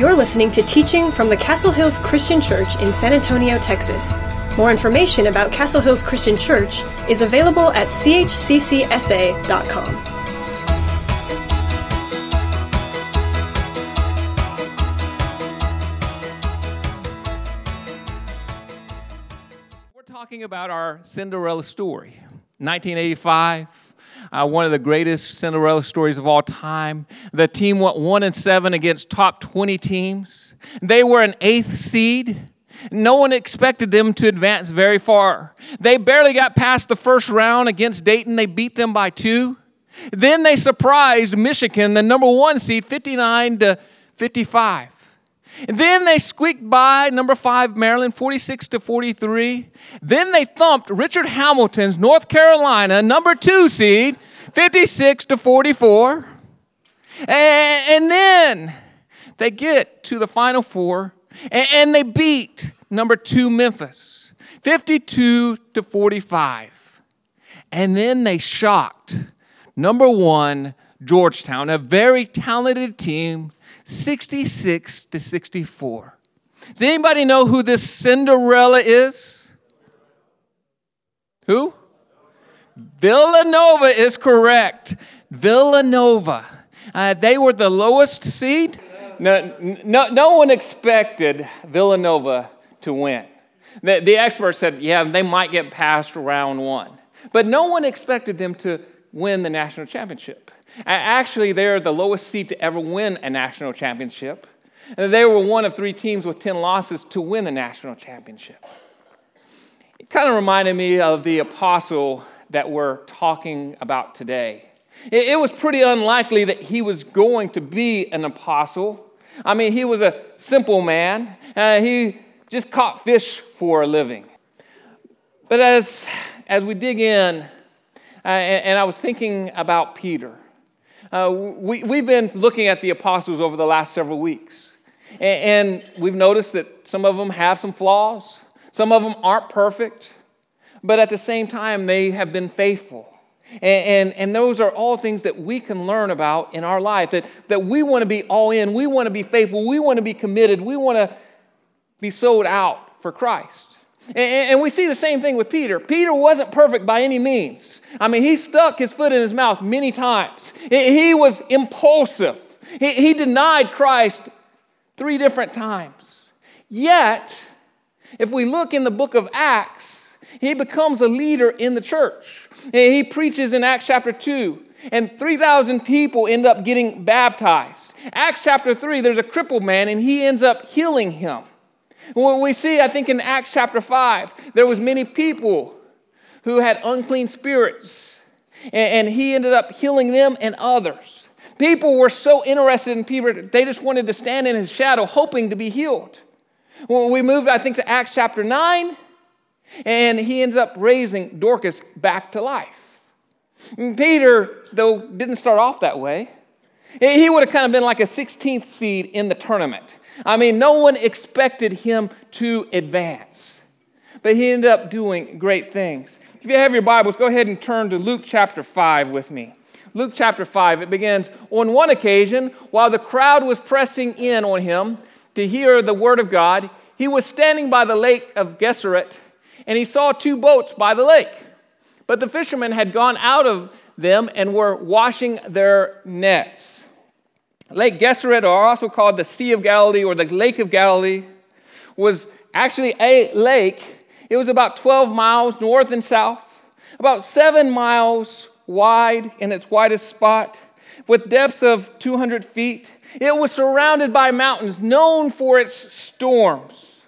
You're listening to teaching from the Castle Hills Christian Church in San Antonio, Texas. More information about Castle Hills Christian Church is available at chccsa.com. We're talking about our Cinderella story. 1985, uh, one of the greatest Cinderella stories of all time. The team went one and seven against top 20 teams. They were an eighth seed. No one expected them to advance very far. They barely got past the first round against Dayton. They beat them by two. Then they surprised Michigan, the number one seed, 59 to 55. And then they squeaked by number five Maryland, 46 to 43. Then they thumped Richard Hamilton's North Carolina, number two seed, 56 to 44. And, then they get to the final four and they beat number two Memphis, 52 to 45. And then they shocked number one Georgetown, a very talented team 66 to 64. Does anybody know who this Cinderella is? Who? Villanova is correct. Villanova. Uh, they were the lowest seed. No, no, no one expected Villanova to win. The, the experts said, yeah, they might get past round one. But no one expected them to win the national championship. Actually, they're the lowest seed to ever win a national championship. They were one of three teams with 10 losses to win the national championship. It kind of reminded me of the apostle that we're talking about today. It was pretty unlikely that he was going to be an apostle. I mean, he was a simple man, uh, he just caught fish for a living. But as, as we dig in, uh, and, and I was thinking about Peter, uh, we, we've been looking at the apostles over the last several weeks, and, and we've noticed that some of them have some flaws, some of them aren't perfect, but at the same time, they have been faithful. And, and, and, those are all things that we can learn about in our life that, that we want to be all in, we want to be faithful, we want to be committed, we want to be sold out for Christ. And, we see the same thing with Peter. Peter wasn't perfect by any means. I mean, he stuck his foot in his mouth many times. He was impulsive. He denied Christ three different times. Yet, if we look in the book of Acts, he becomes a leader in the church. He preaches in Acts chapter 2, and 3,000 people end up getting baptized. Acts chapter 3, there's a crippled man, and he ends up healing him. What we see, I think, in Acts chapter 5, there was many people who had unclean spirits, and, he ended up healing them and others. People were so interested in Peter, they just wanted to stand in his shadow, hoping to be healed. When we moved, I think, to Acts chapter 9, and he ends up raising Dorcas back to life. Peter, though, didn't start off that way. He would have kind of been like a 16th seed in the tournament. I mean, no one expected him to advance, but he ended up doing great things. If you have your Bibles, go ahead and turn to Luke chapter 5 with me. Luke chapter 5, it begins On one occasion, while the crowd was pressing in on him to hear the word of God, he was standing by the lake of Gennesaret, and he saw two boats by the lake. But the fishermen had gone out of them and were washing their nets. Lake Gennesaret, or also called the Sea of Galilee or the Lake of Galilee, was actually a lake it was about 12 miles north and south, about seven miles wide in its widest spot, with depths of 200 feet. It was surrounded by mountains known for its storms.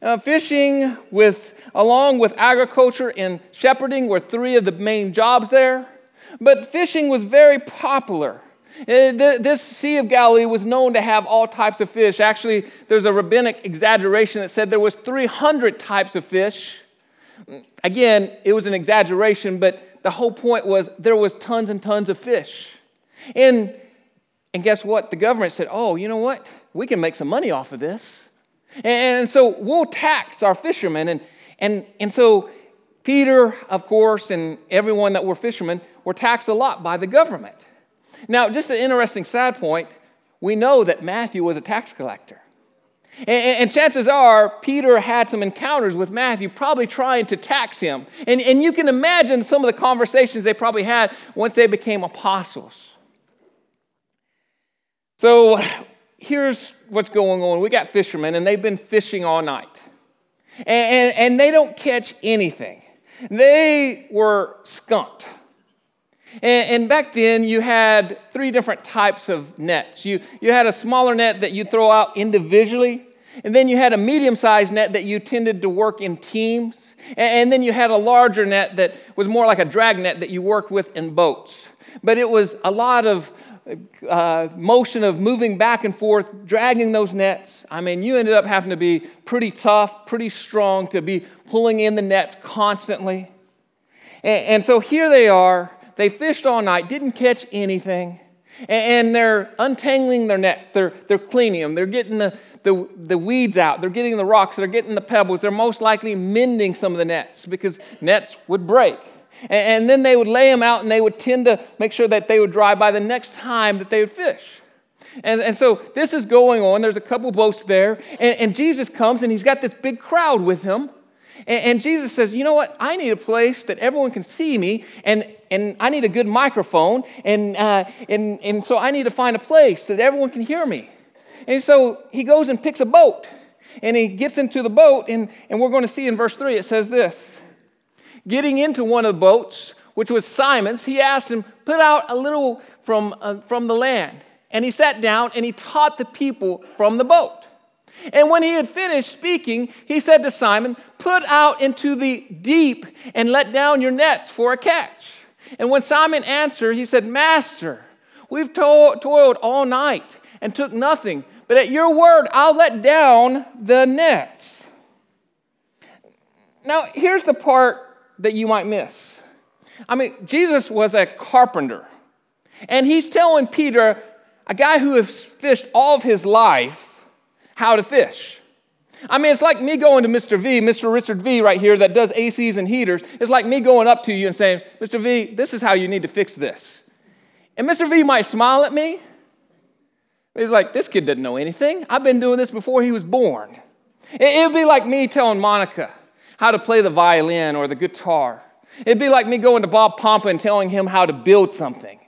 Uh, fishing with, along with agriculture and shepherding were three of the main jobs there. But fishing was very popular Uh, this Sea of Galilee was known to have all types of fish. Actually, there's a rabbinic exaggeration that said there was 300 types of fish. Again, it was an exaggeration, but the whole point was there was tons and tons of fish. And, and guess what? The government said, oh, you know what? We can make some money off of this. And so we'll tax our fishermen. And, and, and so Peter, of course, and everyone that were fishermen were taxed a lot by the government. Now, just an interesting side point we know that Matthew was a tax collector. And, and, chances are, Peter had some encounters with Matthew, probably trying to tax him. And, and you can imagine some of the conversations they probably had once they became apostles. So here's what's going on we got fishermen, and they've been fishing all night. And, and, and they don't catch anything. They were skunked. And, back then, you had three different types of nets. You, you had a smaller net that you throw out individually, and then you had a medium sized net that you tended to work in teams, and, and then you had a larger net that was more like a drag net that you worked with in boats. But it was a lot of uh, motion of moving back and forth, dragging those nets. I mean, you ended up having to be pretty tough, pretty strong to be pulling in the nets constantly. And, and so here they are. They fished all night, didn't catch anything, and, they're untangling their net. They're, they're cleaning them. They're getting the, the, the weeds out. They're getting the rocks. They're getting the pebbles. They're most likely mending some of the nets because nets would break. And, and then they would lay them out and they would tend to make sure that they would dry by the next time that they would fish. And, and so this is going on. There's a couple boats there. And, and Jesus comes and he's got this big crowd with him. And, Jesus says, You know what? I need a place that everyone can see me, and, and I need a good microphone. And, uh, and, and so I need to find a place that everyone can hear me. And so he goes and picks a boat. And he gets into the boat, and, and we're going to see in verse 3 it says this Getting into one of the boats, which was Simon's, he asked him, Put out a little from, uh, from the land. And he sat down and he taught the people from the boat. And when he had finished speaking, he said to Simon, Put out into the deep and let down your nets for a catch. And when Simon answered, he said, Master, we've to- toiled all night and took nothing, but at your word, I'll let down the nets. Now, here's the part that you might miss. I mean, Jesus was a carpenter, and he's telling Peter, a guy who has fished all of his life, how to fish. I mean, it's like me going to Mr. V, Mr. Richard V, right here, that does ACs and heaters. It's like me going up to you and saying, Mr. V, this is how you need to fix this. And Mr. V might smile at me. He's like, this kid doesn't know anything. I've been doing this before he was born. It would be like me telling Monica, how to play the violin or the guitar. It'd be like me going to Bob Pompa and telling him how to build something.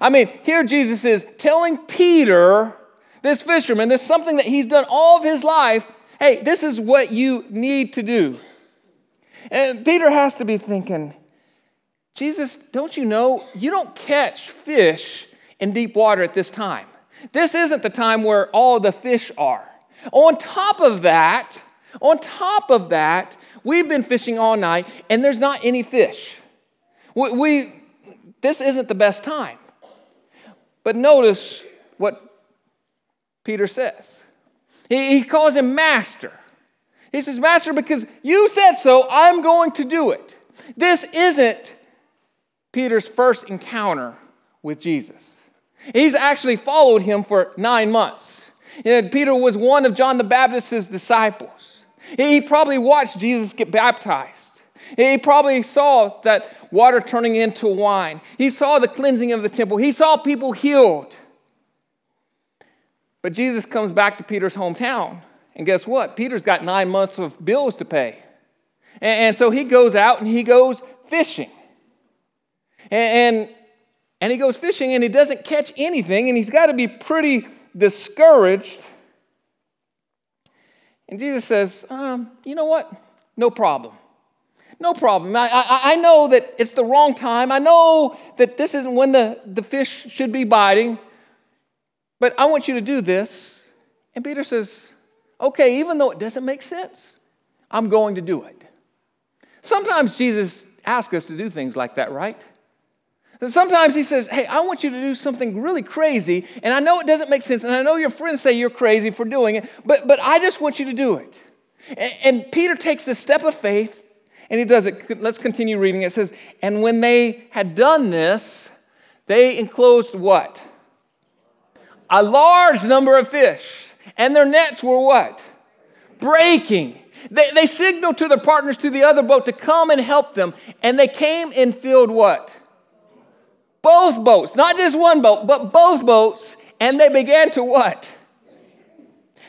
I mean, here Jesus is telling Peter, this fisherman, this something that he's done all of his life. Hey, this is what you need to do. And Peter has to be thinking, Jesus, don't you know you don't catch fish in deep water at this time? This isn't the time where all the fish are. On top of that, on top of that, We've been fishing all night and there's not any fish. We, we this isn't the best time. But notice what Peter says. He, he calls him master. He says, Master, because you said so, I'm going to do it. This isn't Peter's first encounter with Jesus. He's actually followed him for nine months. Know, Peter was one of John the Baptist's disciples. He probably watched Jesus get baptized. He probably saw that water turning into wine. He saw the cleansing of the temple. He saw people healed. But Jesus comes back to Peter's hometown. And guess what? Peter's got nine months of bills to pay. And, so he goes out and he goes fishing. And, and, and he goes fishing and he doesn't catch anything. And he's got to be pretty discouraged and Jesus says, um, You know what? No problem. No problem. I, I, I, know that it's the wrong time. I know that this isn't when the, the fish should be biting, but I want you to do this. And Peter says, Okay, even though it doesn't make sense, I'm going to do it. Sometimes Jesus asks us to do things like that, right? And sometimes he says, Hey, I want you to do something really crazy, and I know it doesn't make sense, and I know your friends say you're crazy for doing it, but, but I just want you to do it. And, and Peter takes this step of faith, and he does it. Let's continue reading. It says, And when they had done this, they enclosed what? A large number of fish, and their nets were what? Breaking. They, they signaled to their partners to the other boat to come and help them, and they came and filled what? both boats, not just one boat, but both boats, and they began to what?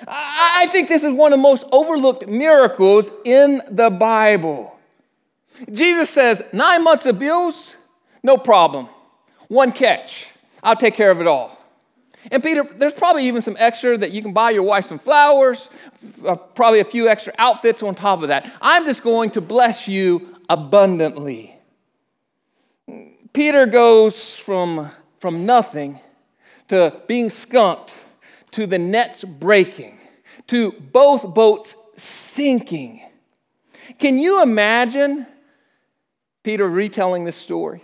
I think this is one of the most overlooked miracles in the Bible. Jesus says, nine months of bills, no problem. One catch. I'll take care of it all. And Peter, there's probably even some extra that you can buy your wife some flowers, uh, probably a few extra outfits on top of that. I'm just going to bless you abundantly. Peter goes from, from nothing to being skunked to the nets breaking to both boats sinking. Can you imagine Peter retelling this story?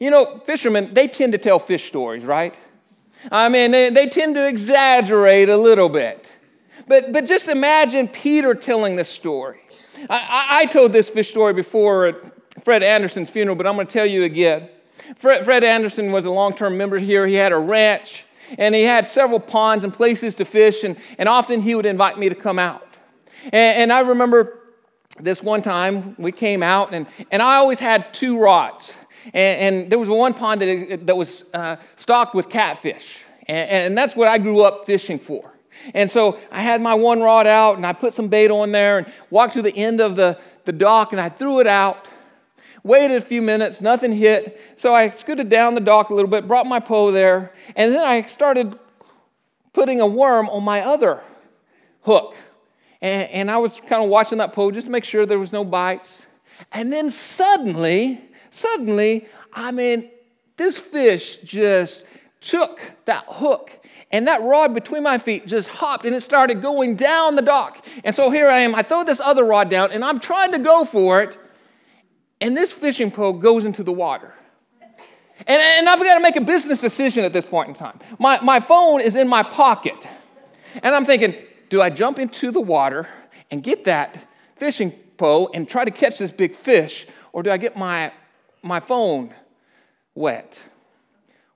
You know, fishermen, they tend to tell fish stories, right? I mean, they, they tend to exaggerate a little bit. But, but just imagine Peter telling this story. I, I, told this fish story before at Fred Anderson's funeral, but I'm going to tell you again. Fred, Fred Anderson was a long term member here. He had a ranch and he had several ponds and places to fish, and, and often he would invite me to come out. And, and I remember this one time we came out, and, and I always had two rods. And, and there was one pond that, that was uh, stocked with catfish, and, and that's what I grew up fishing for. And so I had my one rod out, and I put some bait on there, and walked to the end of the, the dock, and I threw it out waited a few minutes, nothing hit. So I scooted down the dock a little bit, brought my pole there, and then I started putting a worm on my other hook. And, and I was kind of watching that pole just to make sure there was no bites. And then suddenly, suddenly, I mean, this fish just took that hook and that rod between my feet just hopped and it started going down the dock. And so here I am. I throw this other rod down and I'm trying to go for it. And this fishing pole goes into the water. And, and I've got to make a business decision at this point in time. My, my phone is in my pocket. And I'm thinking, do I jump into the water and get that fishing pole and try to catch this big fish, or do I get my, my phone wet?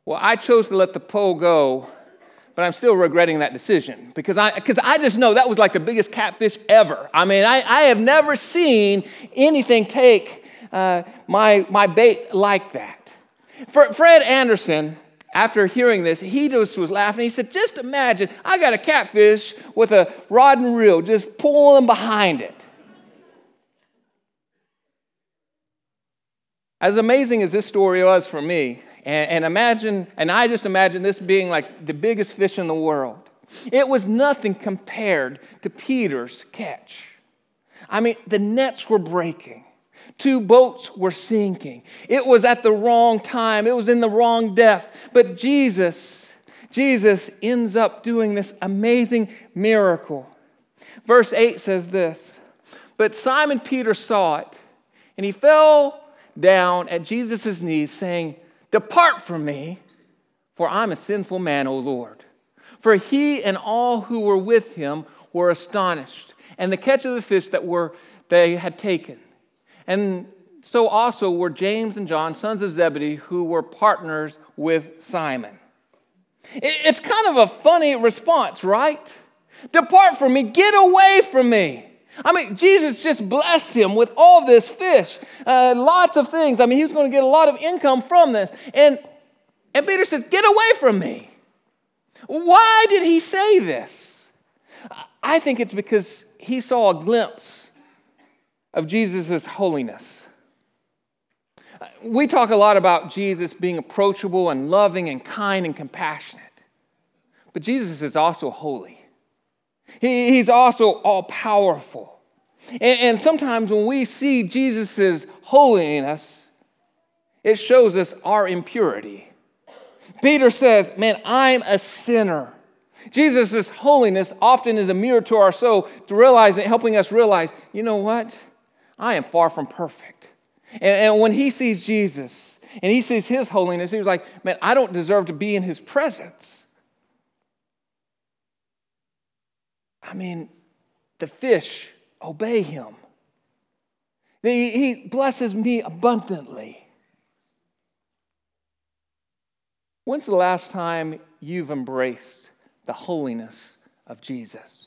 Well, I chose to let the pole go, but I'm still regretting that decision because I, because I just know that was like the biggest catfish ever. I mean, I, I have never seen anything take uh, my, my bait like that. For Fred Anderson, after hearing this, he just was laughing. He said, Just imagine, I got a catfish with a rod and reel just pulling behind it. As amazing as this story was for me, and, and imagine, and I just imagine this being like the biggest fish in the world, it was nothing compared to Peter's catch. I mean, the nets were breaking. Two boats were sinking. It was at the wrong time, it was in the wrong depth. But Jesus, Jesus ends up doing this amazing miracle. Verse 8 says this But Simon Peter saw it, and he fell down at Jesus' knees, saying, Depart from me, for I'm a sinful man, O Lord. For he and all who were with him were astonished, and the catch of the fish that were they had taken. And so also were James and John, sons of Zebedee, who were partners with Simon. It's kind of a funny response, right? Depart from me, get away from me. I mean, Jesus just blessed him with all this fish, uh, lots of things. I mean, he was going to get a lot of income from this. And, and Peter says, Get away from me. Why did he say this? I think it's because he saw a glimpse of Jesus' holiness. We talk a lot about Jesus being approachable and loving and kind and compassionate, but Jesus is also holy. He, he's also all powerful. And, and sometimes when we see Jesus' holiness, it shows us our impurity. Peter says, Man, I'm a sinner. Jesus' holiness often is a mirror to our soul to realize helping us realize, you know what? I am far from perfect. And, and when he sees Jesus and he sees his holiness, he was like, man, I don't deserve to be in his presence. I mean, the fish obey him. He blesses me abundantly. When's the last time you've embraced the holiness of Jesus?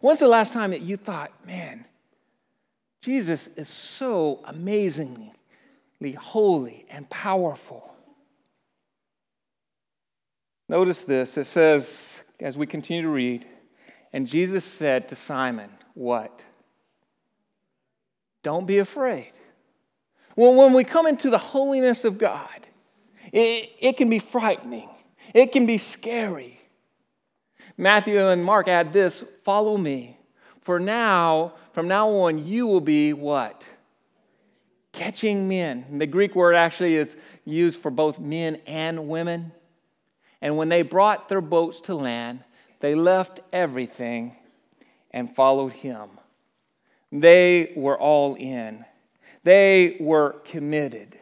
When's the last time that you thought, man, Jesus is so amazingly holy and powerful. Notice this. It says, as we continue to read, and Jesus said to Simon, What? Don't be afraid. Well, when we come into the holiness of God, it, it can be frightening, it can be scary. Matthew and Mark add this follow me. For now, from now on, you will be what? Catching men. And the Greek word actually is used for both men and women. And when they brought their boats to land, they left everything and followed him. They were all in, they were committed.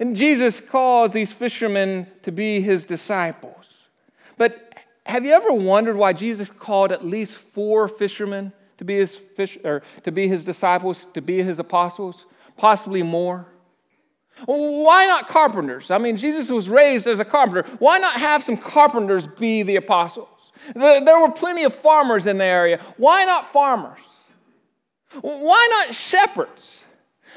And Jesus calls these fishermen to be his disciples. But have you ever wondered why Jesus called at least four fishermen to be his fish or to be his disciples, to be his apostles, possibly more? Why not carpenters? I mean, Jesus was raised as a carpenter. Why not have some carpenters be the apostles? There were plenty of farmers in the area. Why not farmers? Why not shepherds?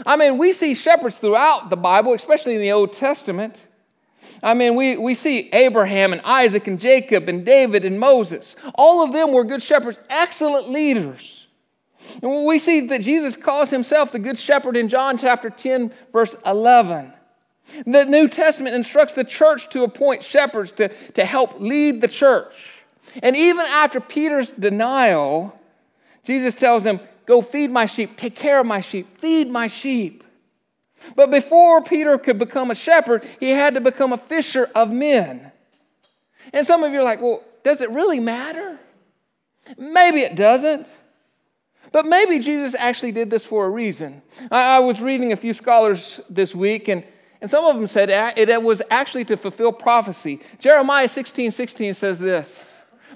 I mean, we see shepherds throughout the Bible, especially in the Old Testament. I mean, we, we see Abraham and Isaac and Jacob and David and Moses. All of them were good shepherds, excellent leaders. And we see that Jesus calls himself the good shepherd in John chapter 10, verse 11. The New Testament instructs the church to appoint shepherds to, to help lead the church. And even after Peter's denial, Jesus tells him, Go feed my sheep, take care of my sheep, feed my sheep. But before Peter could become a shepherd, he had to become a fisher of men. And some of you are like, well, does it really matter? Maybe it doesn't. But maybe Jesus actually did this for a reason. I, was reading a few scholars this week, and, and some of them said it, it was actually to fulfill prophecy. Jeremiah 16 16 says this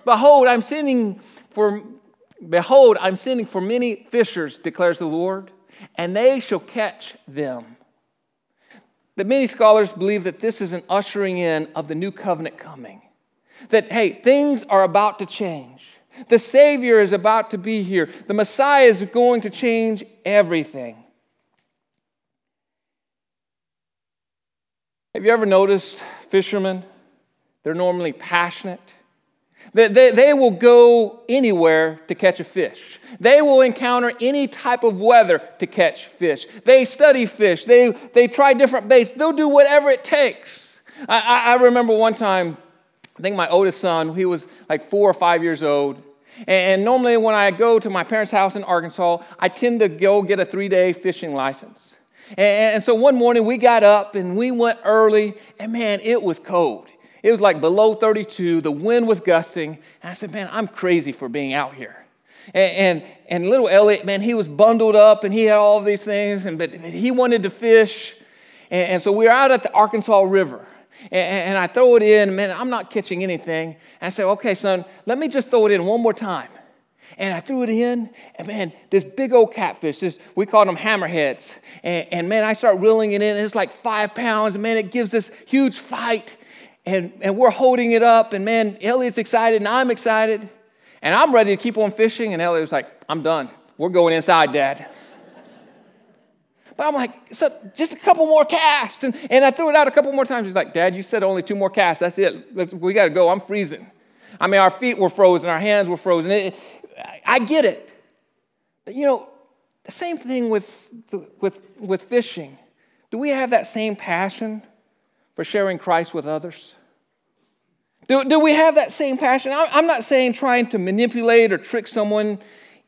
Behold, I'm sending for Behold, I'm sending for many fishers, declares the Lord, and they shall catch them. That many scholars believe that this is an ushering in of the new covenant coming. That, hey, things are about to change. The Savior is about to be here. The Messiah is going to change everything. Have you ever noticed fishermen? They're normally passionate. They, they, they, will go anywhere to catch a fish. They will encounter any type of weather to catch fish. They study fish. They, they try different baits. They'll do whatever it takes. I, I, I remember one time, I think my oldest son, he was like four or five years old. And, normally, when I go to my parents' house in Arkansas, I tend to go get a three day fishing license. And so one morning, we got up and we went early, and man, it was cold. It was like below 32. The wind was gusting. And I said, Man, I'm crazy for being out here. And, and, and little Elliot, man, he was bundled up and he had all of these things, and, but he wanted to fish. And, and so we were out at the Arkansas River. And, I throw it in, man, I'm not catching anything. And I said, Okay, son, let me just throw it in one more time. And I threw it in, and man, this big old catfish, this, we call them hammerheads. And, and man, I start reeling it in, and it's like five pounds, and man, it gives this huge fight and, and we're holding it up, and man, Elliot's excited, and I'm excited. And I'm ready to keep on fishing, and Elliot was like, I'm done. We're going inside, Dad. But I'm like, so just a couple more casts. And, and I threw it out a couple more times. He's like, Dad, you said only two more casts. That's it. Let's, we got to go. I'm freezing. I mean, our feet were frozen, our hands were frozen. It, I get it. But you know, the same thing with, with, with fishing. Do we have that same passion? For sharing Christ with others? Do, do we have that same passion? I'm not saying trying to manipulate or trick someone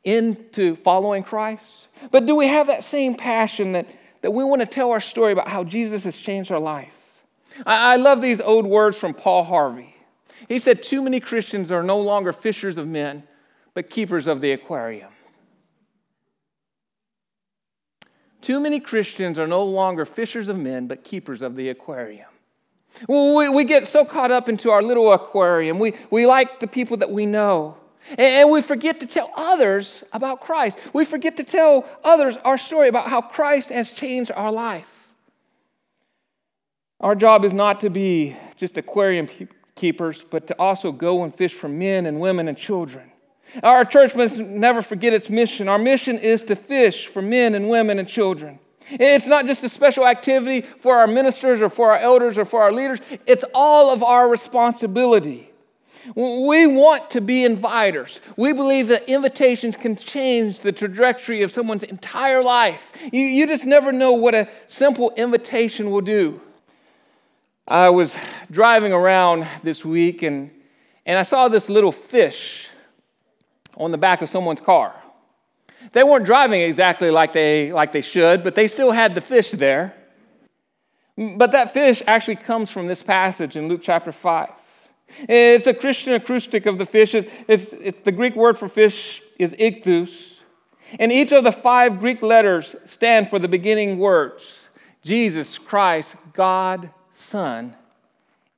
into following Christ, but do we have that same passion that, that we want to tell our story about how Jesus has changed our life? I, I love these old words from Paul Harvey. He said, Too many Christians are no longer fishers of men, but keepers of the aquarium. Too many Christians are no longer fishers of men, but keepers of the aquarium. We, we get so caught up into our little aquarium. We, we like the people that we know. And, and we forget to tell others about Christ. We forget to tell others our story about how Christ has changed our life. Our job is not to be just aquarium keepers, but to also go and fish for men and women and children. Our church must never forget its mission. Our mission is to fish for men and women and children. It's not just a special activity for our ministers or for our elders or for our leaders, it's all of our responsibility. We want to be inviters. We believe that invitations can change the trajectory of someone's entire life. You, you just never know what a simple invitation will do. I was driving around this week and, and I saw this little fish on the back of someone's car. They weren't driving exactly like they, like they should, but they still had the fish there. But that fish actually comes from this passage in Luke chapter 5. It's a Christian acrostic of the fish. It's, it's, the Greek word for fish is ichthus. And each of the five Greek letters stand for the beginning words Jesus Christ, God, Son,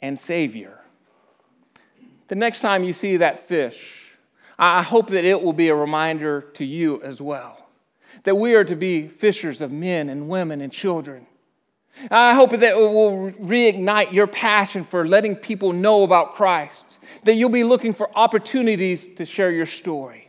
and Savior. The next time you see that fish, I hope that it will be a reminder to you as well that we are to be fishers of men and women and children. I hope that it will reignite your passion for letting people know about Christ, that you'll be looking for opportunities to share your story.